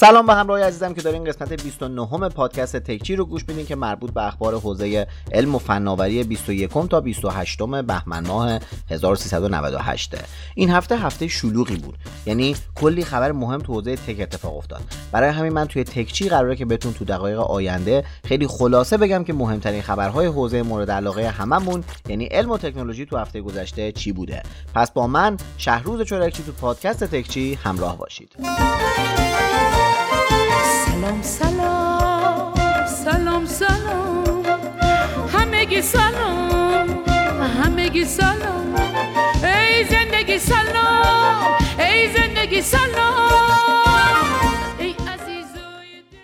سلام به همراه عزیزم که دارین قسمت 29 پادکست تکچی رو گوش میدین که مربوط به اخبار حوزه علم و فناوری 21 تا 28 بهمن ماه 1398 این هفته هفته شلوغی بود. یعنی کلی خبر مهم تو حوزه تک اتفاق افتاد. برای همین من توی تکچی قراره که بهتون تو دقایق آینده خیلی خلاصه بگم که مهمترین خبرهای حوزه مورد علاقه هممون یعنی علم و تکنولوژی تو هفته گذشته چی بوده. پس با من شهروز چورکچی تو پادکست تکچی همراه باشید. سلام سلام سلام. سلام همگی سلام همگی سلام. ای زندگی سلام ای زندگی سلام.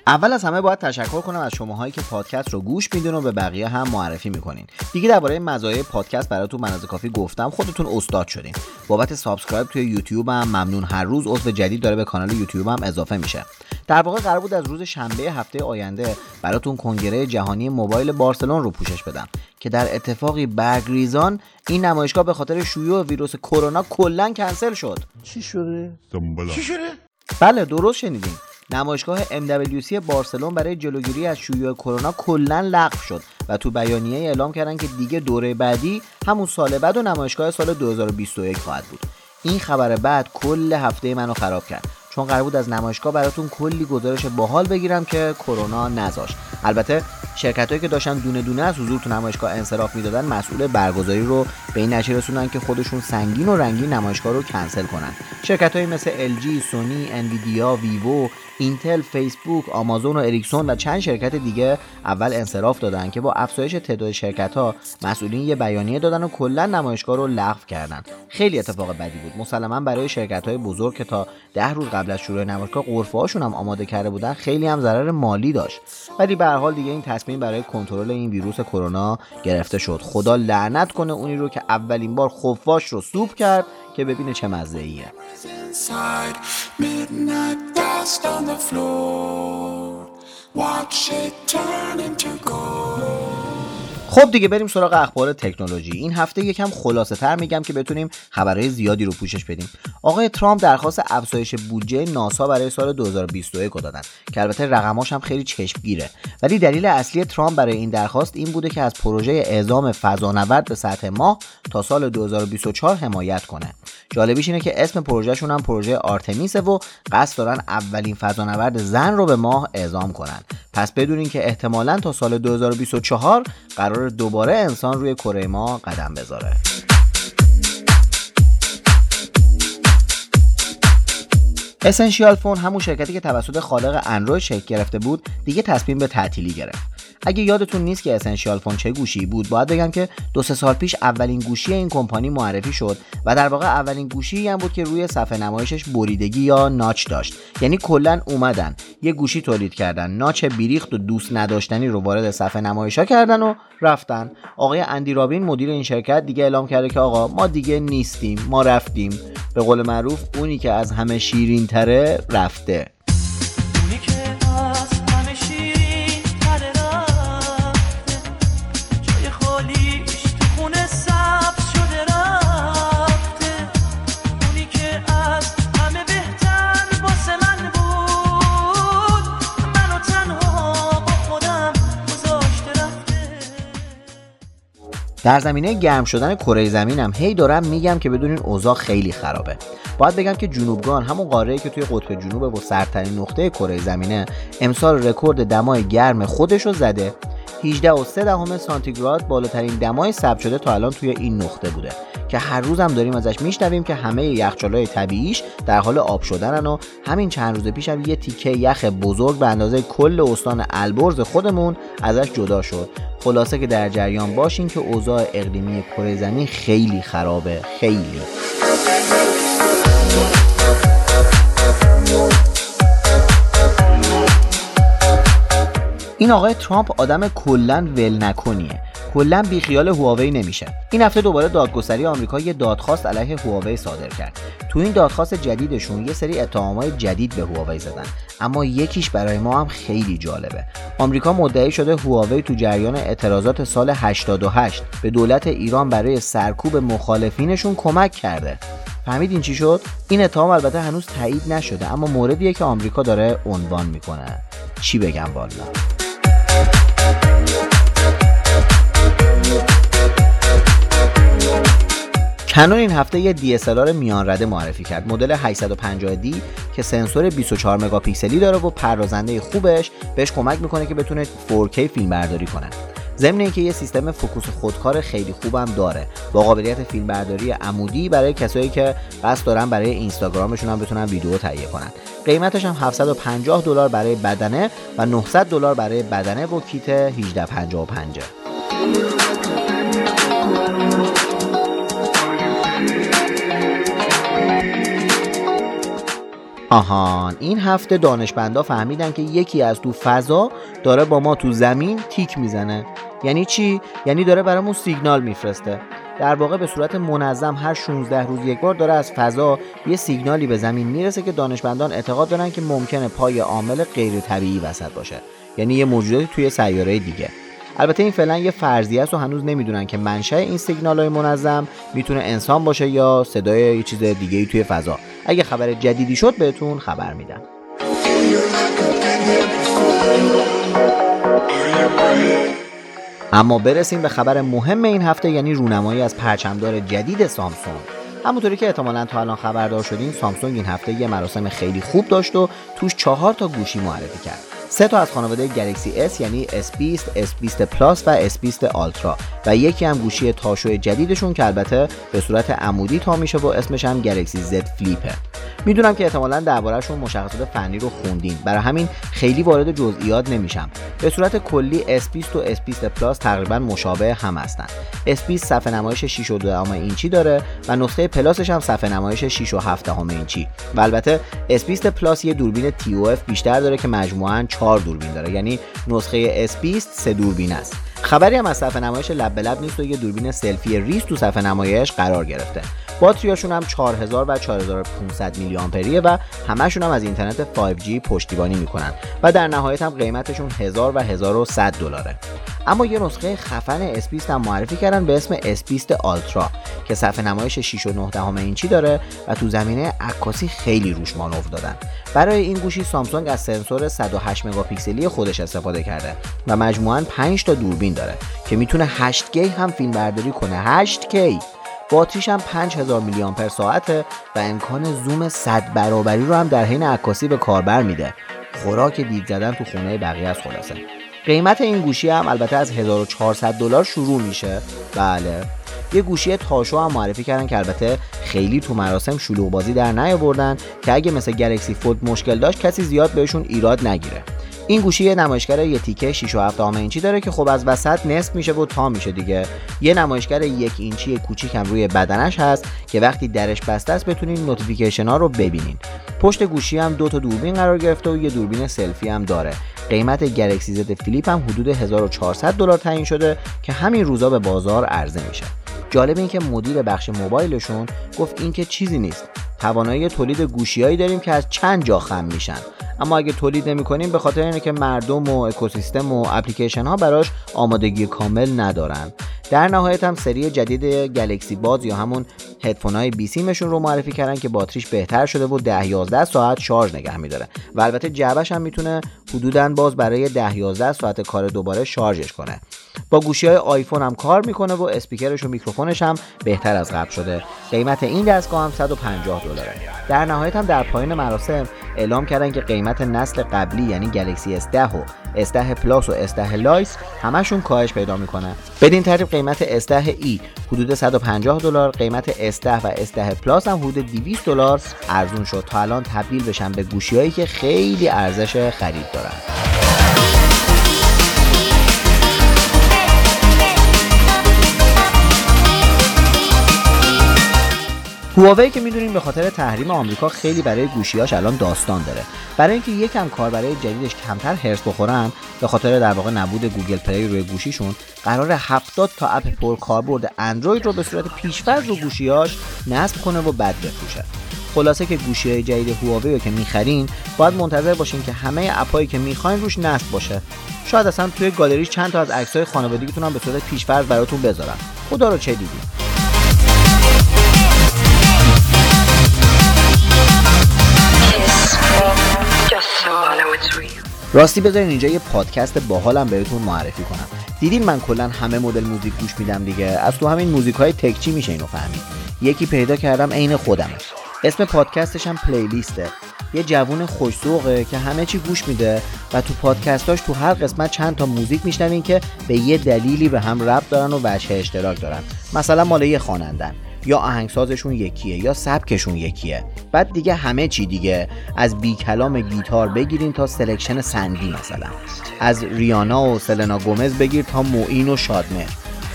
اول از همه باید تشکر کنم از شماهایی که پادکست رو گوش میدین و به بقیه هم معرفی می‌کنین. دیگه درباره مزایای پادکست براتون من اندازه کافی گفتم خودتون استاد شدین. بابت subscribe توی یوتیوب هم ممنون. هر روز عضو جدید داره به کانال یوتیوب هم اضافه میشه. در واقع قرار بود از روز شنبه هفته آینده براتون کنگره جهانی موبایل بارسلون رو پوشش بدم که در اتفاقی برگریزان این نمایشگاه به خاطر شیوع ویروس کرونا کلا کنسل شد. چی شده؟ چی شده؟ بله درست شنیدین. نمایشگاه MWC بارسلون برای جلوگیری از شیوع کرونا کلا لغو شد و تو بیانیه اعلام کردن که دیگه دوره بعدی همون سال بعد و نمایشگاه سال 2021 خواهد بود. این خبر بد کل هفته منو خراب کرد. چون قرار بود از نمایشگاه براتون کلی گزارش باحال بگیرم که کرونا نذاشت. البته شرکت هایی که داشتن دونه دونه از حضور تو نمایشگاه انصراف می‌دادن مسئول برگزاری رو به این نتیجه رسوندن که خودشون سنگین و رنگین نمایشگاه رو کنسل کنن. شرکت های مثل LG، سونی، انویدیا، ویوو، اینتل، فیسبوک، آمازون و اریکسون و چند شرکت دیگه اول انصراف دادن که با افزایش تعداد شرکت ها مسئولین یه بیانیه دادن و کلا نمایشگاه رو لغو کردن. خیلی اتفاق بدی بود. مسلما برای شرکت های بزرگ که تا ده روز قبل از شروع نمایشگاه قرفه هاشون هم آماده کرده بودن خیلی هم ضرر مالی داشت. ولی به هر حال دیگه این تصمیم برای کنترل این ویروس کرونا گرفته شد. خدا لعنت کنه اونی رو که اولین بار خفاش رو سوپ کرد که ببینه چه مزه ایه dust on the floor. Watch it turn into gold. خب دیگه بریم سراغ اخبار تکنولوژی. این هفته یکم خلاصه تر میگم که بتونیم خبرهای زیادی رو پوشش بدیم. آقای ترامپ درخواست افزایش بودجه ناسا برای سال 2021 رو دادن که البته رقماش هم خیلی چشمگیره. ولی دلیل اصلی ترامپ برای این درخواست این بوده که از پروژه اعزام فضانورد به سطح ماه تا سال 2024 حمایت کنه. جالبیش اینه که اسم پروژهشون هم پروژه آرتمیسه و قصد دارن اولین فضانورد زن رو به ماه اعزام کنن. پس بدونین که احتمالا تا سال 2024 قرار دوباره انسان روی کره ماه قدم بذاره. Essential Phone همون شرکتی که توسط خالق اندروید شکل گرفته بود دیگه تصمیم به تعطیلی گرفت. اگه یادتون نیست که Essential Phone چه گوشی بود باید بگم که دو سه سال پیش اولین گوشی این کمپانی معرفی شد و در واقع اولین گوشی هم بود که روی صفحه نمایشش بریدگی یا ناچ داشت. یعنی کلا اومدن یه گوشی تولید کردن ناچ بیریخت و دوست نداشتنی رو وارد صفحه نمایشا کردن و رفتن. آقای اندی رابین مدیر این شرکت دیگه اعلام کرده که آقا ما دیگه نیستیم ما رفتیم. به قول معروف اونی که از همه شیرین تره رفته. در زمینه گرم شدن کره زمین هم هی دارم میگم که بدونین اوضاع خیلی خرابه. باید بگم که جنوبگان همون قاره‌ای که توی قطب جنوب و سردترین نقطه کره زمینه امسال رکورد دمای گرم خودش رو زده. 18 و 3 دهم سانتیگراد بالاترین دمای ثبت شده تا الان توی این نقطه بوده که هر روز هم داریم ازش میشنویم که همه یخچالای طبیعیش در حال آب شدنن و همین چند روز پیش هم یه تیکه یخ بزرگ به اندازه کل استان البرز خودمون ازش جدا شد. خلاصه که در جریان باشین که اوضاع اقلیمی کره زمین خیلی خرابه خیلی. این آقای ترامپ آدم کلا ول نکنیه. کلا بیخیال هواوی نمیشه. این هفته دوباره دادگستری آمریکا یه دادخواست علیه هواوی صادر کرد. تو این دادخواست جدیدشون یه سری اتهامای جدید به هواوی زدن. اما یکیش برای ما هم خیلی جالبه. آمریکا مدعی شده هواوی تو جریان اعتراضات سال 88 به دولت ایران برای سرکوب مخالفینشون کمک کرده. فهمیدین چی شد؟ این اتهام البته هنوز تایید نشده اما موردیه که آمریکا داره عنوان می‌کنه. چی بگم والا؟ کنون این هفته یه DSLR میان رده معرفی کرد. مدل 850D که سنسور 24 مگاپیکسلی داره و پردازنده خوبش بهش کمک می‌کنه که بتونه 4K فیلم برداری کنه. ضمن اینکه یه سیستم فوکوس خودکار خیلی خوبم داره. با قابلیت فیلم برداری عمودی برای کسایی که قصد دارن برای اینستاگرامشون هم بتونن ویدیو تهیه کنن. قیمتش هم 750 دلار برای بدنه و 900 دلار برای بدنه و کیت 1855 آهان این هفته دانشمندا فهمیدن که یکی از تو فضا داره با ما تو زمین تیک می‌زنه. یعنی چی؟ یعنی داره برامون سیگنال میفرسته. در واقع به صورت منظم هر 16 روز یک بار داره از فضا یه سیگنالی به زمین می‌رسه که دانشمندان اعتقاد دارن که ممکنه پای عامل غیر طبیعی وسط باشه. یعنی یه موجوداتی توی سیاره دیگه. البته این فعلا یه فرضیه است و هنوز نمی‌دونن که منشأ این سیگنال های منظم می‌تونه انسان باشه یا صدای یه چیز دیگه ای توی فضا. اگه خبر جدیدی شد بهتون خبر میدم. اما برسیم به خبر مهم این هفته یعنی رونمایی از پرچمدار جدید سامسونگ. همونطوری که احتمالا تا الان خبردار شدین سامسونگ این هفته یه مراسم خیلی خوب داشت و توش چهار تا گوشی معرفی کرد. سه تا از خانواده گلکسی S یعنی S20, S20 پلاس و S20 آلترا. و یکی هم گوشی تاشو جدیدشون که البته به صورت عمودی تا میشه و اسمش هم Galaxy Z Flip ه. می‌دونم که احتمالا دربارهشون مشخصات فنی رو خوندین. برای همین خیلی وارد جزئیات نمیشم. به صورت کلی S20 و S20 Plus تقریبا مشابه هم هستن. S20 صفحه نمایش 6 و 2 اینچی داره و نسخه Plus ش هم صفحه نمایش 6 و 7 اینچی. و البته S20 Plus یه دوربین TOF بیشتر داره که مجموعاً 4 دوربین داره. یعنی نسخه S20 سه دوربین است. خبری هم از صفحه نمایش لب به لب نیست و یه دوربین سلفی ریز تو صفحه نمایش قرار گرفته. باتریاشون هم 4000 و 4500 میلی آمپریه و همشون هم از اینترنت 5G پشتیبانی می‌کنن و در نهایت هم قیمتشون 1000 و 1100 دلاره. اما یه نسخه خفن S20 هم معرفی کردن به اسم S20 آلترا که صفحه نمایش 6 و 9 دهم اینچی داره و تو زمینه عکاسی خیلی روش مانور دادن. برای این گوشی سامسونگ از سنسور 108 مگاپیکسلی خودش استفاده کرده و مجموعاً 5 تا دوربین داره که می‌تونه 8K هم فیلم برداری کنه 8K باتریش هم 5000 میلی آمپر ساعته و امکان زوم 100 برابری رو هم در حین عکاسی به کاربر میده. خوراک دید زدن تو خونه بقیه از خلاصه. قیمت این گوشی هم البته از 1400 دلار شروع میشه. بله. یه گوشی تاشو هم معرفی کردن که البته خیلی تو مراسم شلوغ بازی در نیاوردن که اگه مثل Galaxy Fold مشکل داشت کسی زیاد بهشون ایراد نگیره. این گوشی یه نمایشگر یه تیکه 6 و 7 اینچی داره که خب از وسط نصف میشه و تا میشه دیگه. یه نمایشگر یک اینچی کوچیک هم روی بدنش هست که وقتی درش بسته است بتونین notification ها رو ببینین. پشت گوشی هم دو تا دوربین قرار گرفته و یه دوربین سلفی هم داره. قیمت Galaxy Z Flip هم حدود 1400 دلار تعیین شده که همین روزا به بازار عرضه میشه. جالب این که مدیر بخش موبایلشون گفت این که چیزی نیست. توانایی تولید گوشیهایی داریم که از چند جا خم میشن. اما اگه تولید نمی کنیم به خاطر اینه که مردم و اکوسیستم و اپلیکیشن ها براش آمادگی کامل ندارن. در نهایت هم سری جدید گلکسی باز یا همون هدفون های بی سیمشون رو معرفی کردن که باتریش بهتر شده و 10 11 ساعت شارژ نگه میداره. و البته جعبش هم می‌تونه حدودا باز برای 10 11 ساعت کار دوباره شارژش کنه. با گوشی های آیفون هم کار می‌کنه و اسپیکرش و میکروفونش هم بهتر از قبل شده. قیمت این دستگاه هم 150 دلاره. در نهایت هم در پایان مراسم اعلام کردن که قیمت نسل قبلی یعنی Galaxy S10 و S10 Plus و S10 لایس همشون کاهش پیدا می‌کنه. بدین ترتیب قیمت S10e حدود 150 دلار قیمت S10 و S10 Plus هم حدود 200 دلار. ارزون شد. تا الان تبدیل بشن به گوشیهایی که خیلی ارزش خرید دارن. هواوی که می‌دونیم به خاطر تحریم آمریکا خیلی برای گوشیاش الان داستان داره. برای اینکه یکم کاربرای جدیدش کمتر حرص بخورن به خاطر در واقع نبود Google Play روی گوشیشون قرار 70 تا app پر کاربرد اندروید رو به صورت پیشفرض رو گوشیاش نصب کنه و بعد بفروشه. خلاصه که گوشی های جدید هواوی رو که می‌خرین باید منتظر باشین که همه app ایی که می‌خواین روش نصب باشه. شاید اصلا توی گالری چند تا از عکسای خانوادگیتون هم به صورت پیشفرض براتون بذارن خدا رو چه دیدی راستی بذارین اینجا یه پادکست باحالم بهتون معرفی کنم. دیدین من کلا همه مدل موزیک گوش میدم دیگه؟ از تو همین موزیک های تکچی میشه اینو فهمید. یکی پیدا کردم عین خودمه. اسم پادکستش هم پلیلیسته. یه جوون خوشسوقه که همه چی گوش میده و تو پادکستاش تو هر قسمت چند تا موزیک میشنوین که به یه دلیلی به هم ربط دارن و وجه اشتراک دارن. مثلا مال یه خوانندن. یا آهنگسازشون یکیه یا سبکشون یکیه. بعد دیگه همه چی دیگه. از بی کلام گیتار بگیرین تا selection سندی مثلا. از ریانا و سلنا گومز بگیر تا معین و شادمهر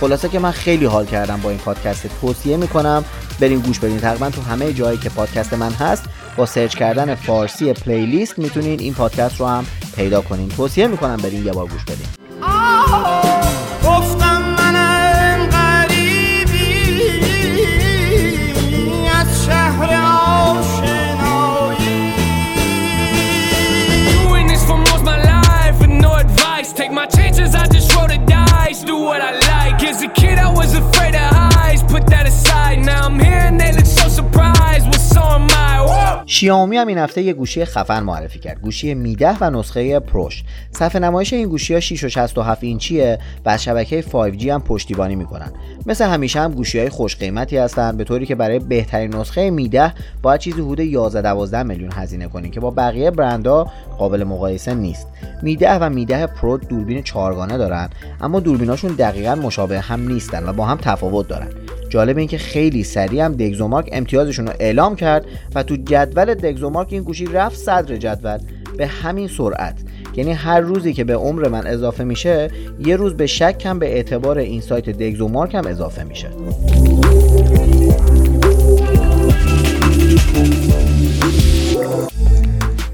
خلاصه که من خیلی حال کردم با این پادکست. توصیه می‌کنم برین گوش بدین. تقریبا تو همه جایی که پادکست من هست با سرچ کردن فارسی playlist می‌تونین این پادکست رو هم پیدا کنین. توصیه می‌کنم برین یه بار گوش بدین. شیائومی هم این هفته یه گوشی خفن معرفی کرد. گوشی میده و نسخه پروش صفحه نمایش این گوشی ها 6 و 67 اینچیه و از شبکه 5G هم پشتیبانی می‌کنن. مثل همیشه هم گوشی های خوش قیمتی هستن به طوری که برای بهترین نسخه میده باید چیزی حدود 11 12 میلیون هزینه کنین که با بقیه برندها قابل مقایسه نیست. میده و میده پرو دوربین چهارگانه دارن اما دوربیناشون دقیقا مشابه هم نیستن و با هم تفاوت دارن. جالب این که خیلی سریع هم دگزومارک امتیازشون رو اعلام کرد و تو جدول دگزومارک این گوشی رفت صدر جدول. به همین سرعت. یعنی هر روزی که به عمر من اضافه میشه یه روز به شک هم به اعتبار این سایت دگزومارک هم اضافه میشه.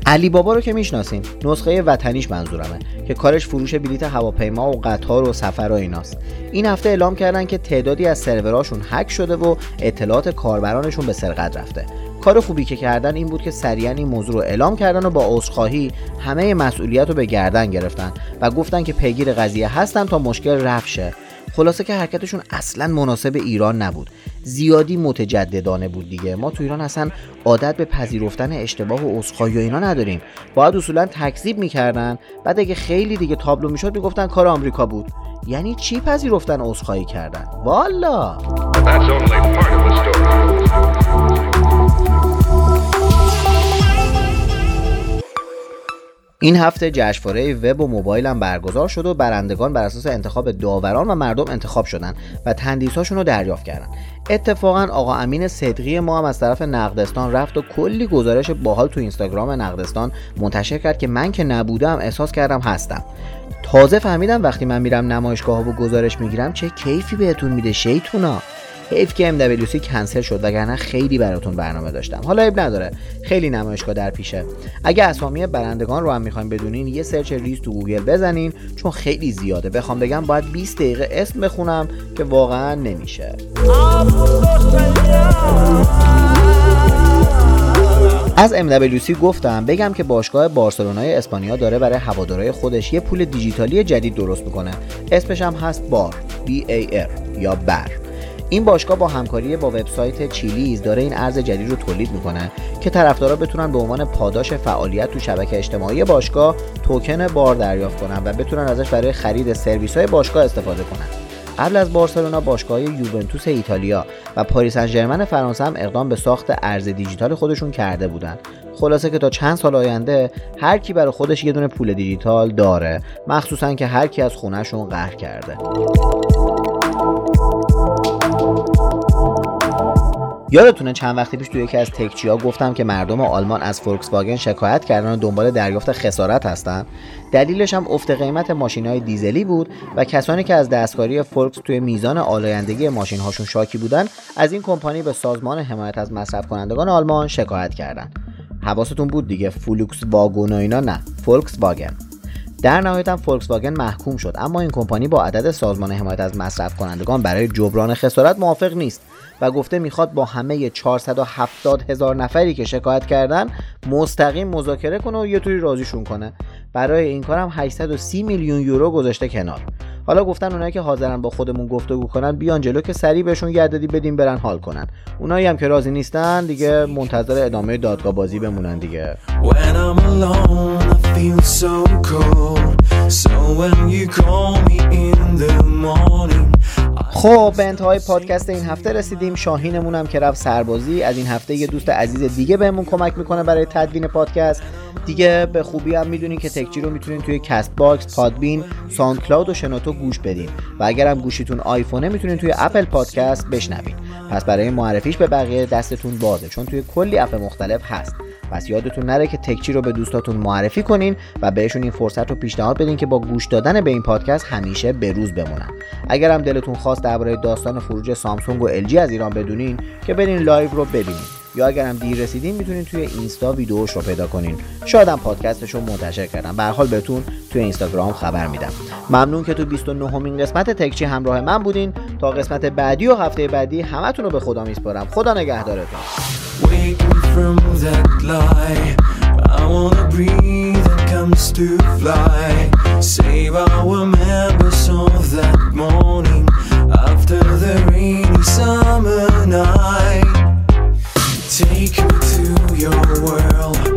علی بابا رو که می‌شناسین. نسخه وطنیش منظورمه که کارش فروش بلیت هواپیما و قطار و سفر و ایناست. این هفته اعلام کردن که تعدادی از سروراشون هک شده و اطلاعات کاربرانشون به سرقت رفته. کار خوبی که کردن این بود که سریعا این موضوع رو اعلام کردن و با عذرخواهی همه مسئولیت رو به گردن گرفتن و گفتن که پیگیر قضیه هستن تا مشکل رفع شه. خلاصه که حرکتشون اصلا مناسب ایران نبود. زیادی متجددانه بود دیگه. ما تو ایران اصلا عادت به پذیرفتن اشتباه و عذرخواهی و اینا نداریم. باید اصولا تکذیب می‌کردن. بعد اگه خیلی دیگه تابلو می‌شد می‌گفتن کار آمریکا بود. یعنی چی پذیرفتن عذرخواهی کردن؟ والا! این هفته جشنواره وب و موبایل هم برگزار شد و برندگان بر اساس انتخاب داوران و مردم انتخاب شدن و تندیساشون رو دریافت کردن. اتفاقا آقا امین صدقی ما هم از طرف نقدستان رفت و کلی گزارش باحال تو اینستاگرام نقدستان منتشر کرد که من که نبودم احساس کردم هستم. تازه فهمیدم وقتی من میرم نمایشگاه و گزارش می‌گیرم چه کیفی بهتون میده شیطونا. حیف که MWC کنسل شد وگرنه خیلی براتون برنامه داشتم. حالا عیب نداره. خیلی نمایشگاه در پیشه. اگه اسامی برندگان رو هم می‌خوایم بدونین یه search ریز تو گوگل بزنین چون خیلی زیاده. بخوام بگم باید 20 دقیقه اسم بخونم که واقعا نمیشه. از MWC گفتم بگم که باشگاه بارسلونای اسپانیا داره برای هوادارهای خودش یه پول دیجیتالی جدید درست می‌کنه. اسمش هم هست بار B A R یا بر. این باشگاه با همکاری با وبسایت چیلیز داره این ارز جدید رو تولید می‌کنه که طرفدارا بتونن به عنوان پاداش فعالیت تو شبکه اجتماعی باشگاه توکن بار دریافت کنن و بتونن ازش برای خرید سرویس های باشگاه استفاده کنن. قبل از بارسلونا باشگاه یوونتوس ایتالیا و پاریس سن ژرمن فرانسه هم اقدام به ساخت ارز دیجیتال خودشون کرده بودن. خلاصه که تا چند سال آینده هر کی برای خودش یه دونه پول دیجیتال داره. مخصوصا که هر کی از خونهشون قهر کرده. یادتونه چند وقتی پیش توی یکی از تکچی ها گفتم که مردم آلمان از فولکس واگن شکایت کردن و دنبال دریافت خسارت هستن؟ دلیلش هم افت قیمت ماشین های دیزلی بود و کسانی که از دستکاری فولکس توی میزان آلایندگی ماشین هاشون شاکی بودن از این کمپانی به سازمان حمایت از مصرف کنندگان آلمان شکایت کردن. حواستون بود دیگه فولکس واگن و اینا؟ نه فولکس واگن در نهایت هم فولکس واگن محکوم شد اما این کمپانی با عدد سازمان حمایت از مصرف کنندگان برای جبران خسارت موافق نیست. و گفته می‌خواد با همه 470 هزار نفری که شکایت کردن مستقیم مذاکره کنه و یه طوری راضیشون کنه. برای این کارم 830 میلیون یورو گذاشته کنار. حالا گفتن اونایی که حاضرن با خودمون گفتگو کنن بیان جلو که سریع بهشون یه عددی بدیم برن حال کنن. اونایی هم که راضی نیستن دیگه منتظر ادامه دادگاه بازی بمونن دیگه. When خب به انتهای پادکست این هفته رسیدیم. شاهینمون هم که رفت سربازی. از این هفته یه دوست عزیز دیگه بهمون کمک می‌کنه برای تدوین پادکست. دیگه به خوبی هم می‌دونین که تکچی رو می‌تونین توی CastBox، Podbean، SoundCloud و شنوتو گوش بدین. و اگر هم گوشیتون آیفونه می‌تونین توی Apple Podcast بشنوین. پس برای معرفیش به بقیه دستتون بازه چون توی کلی app مختلف هست. پس یادتون نره که تکچی رو به دوستاتون معرفی کنین و بهشون این فرصت رو پیشنهاد بدین که با گوش دادن به این پادکست همیشه به روز بمونن. اگر هم دلتون خواست درباره داستان خروج سامسونگ و LG از ایران بدونین که برین live رو ببینین. یا اگر هم دیر رسیدین می‌تونین توی اینستا ویدیوش رو پیدا کنین. شاید پادکستش رو منتشر کردم. به حال بهتون توی اینستاگرام خبر میدم. ممنون که تو 29 امین قسمت تکچی همراه من بودین. تا قسمت بعدی و هفته بعدی همتون رو به خدا میسپارم. خدا نگهدارتون. from that lie. I wanna breathe that comes to fly. Save our memories of that morning after the rainy summer night. Take me to your world.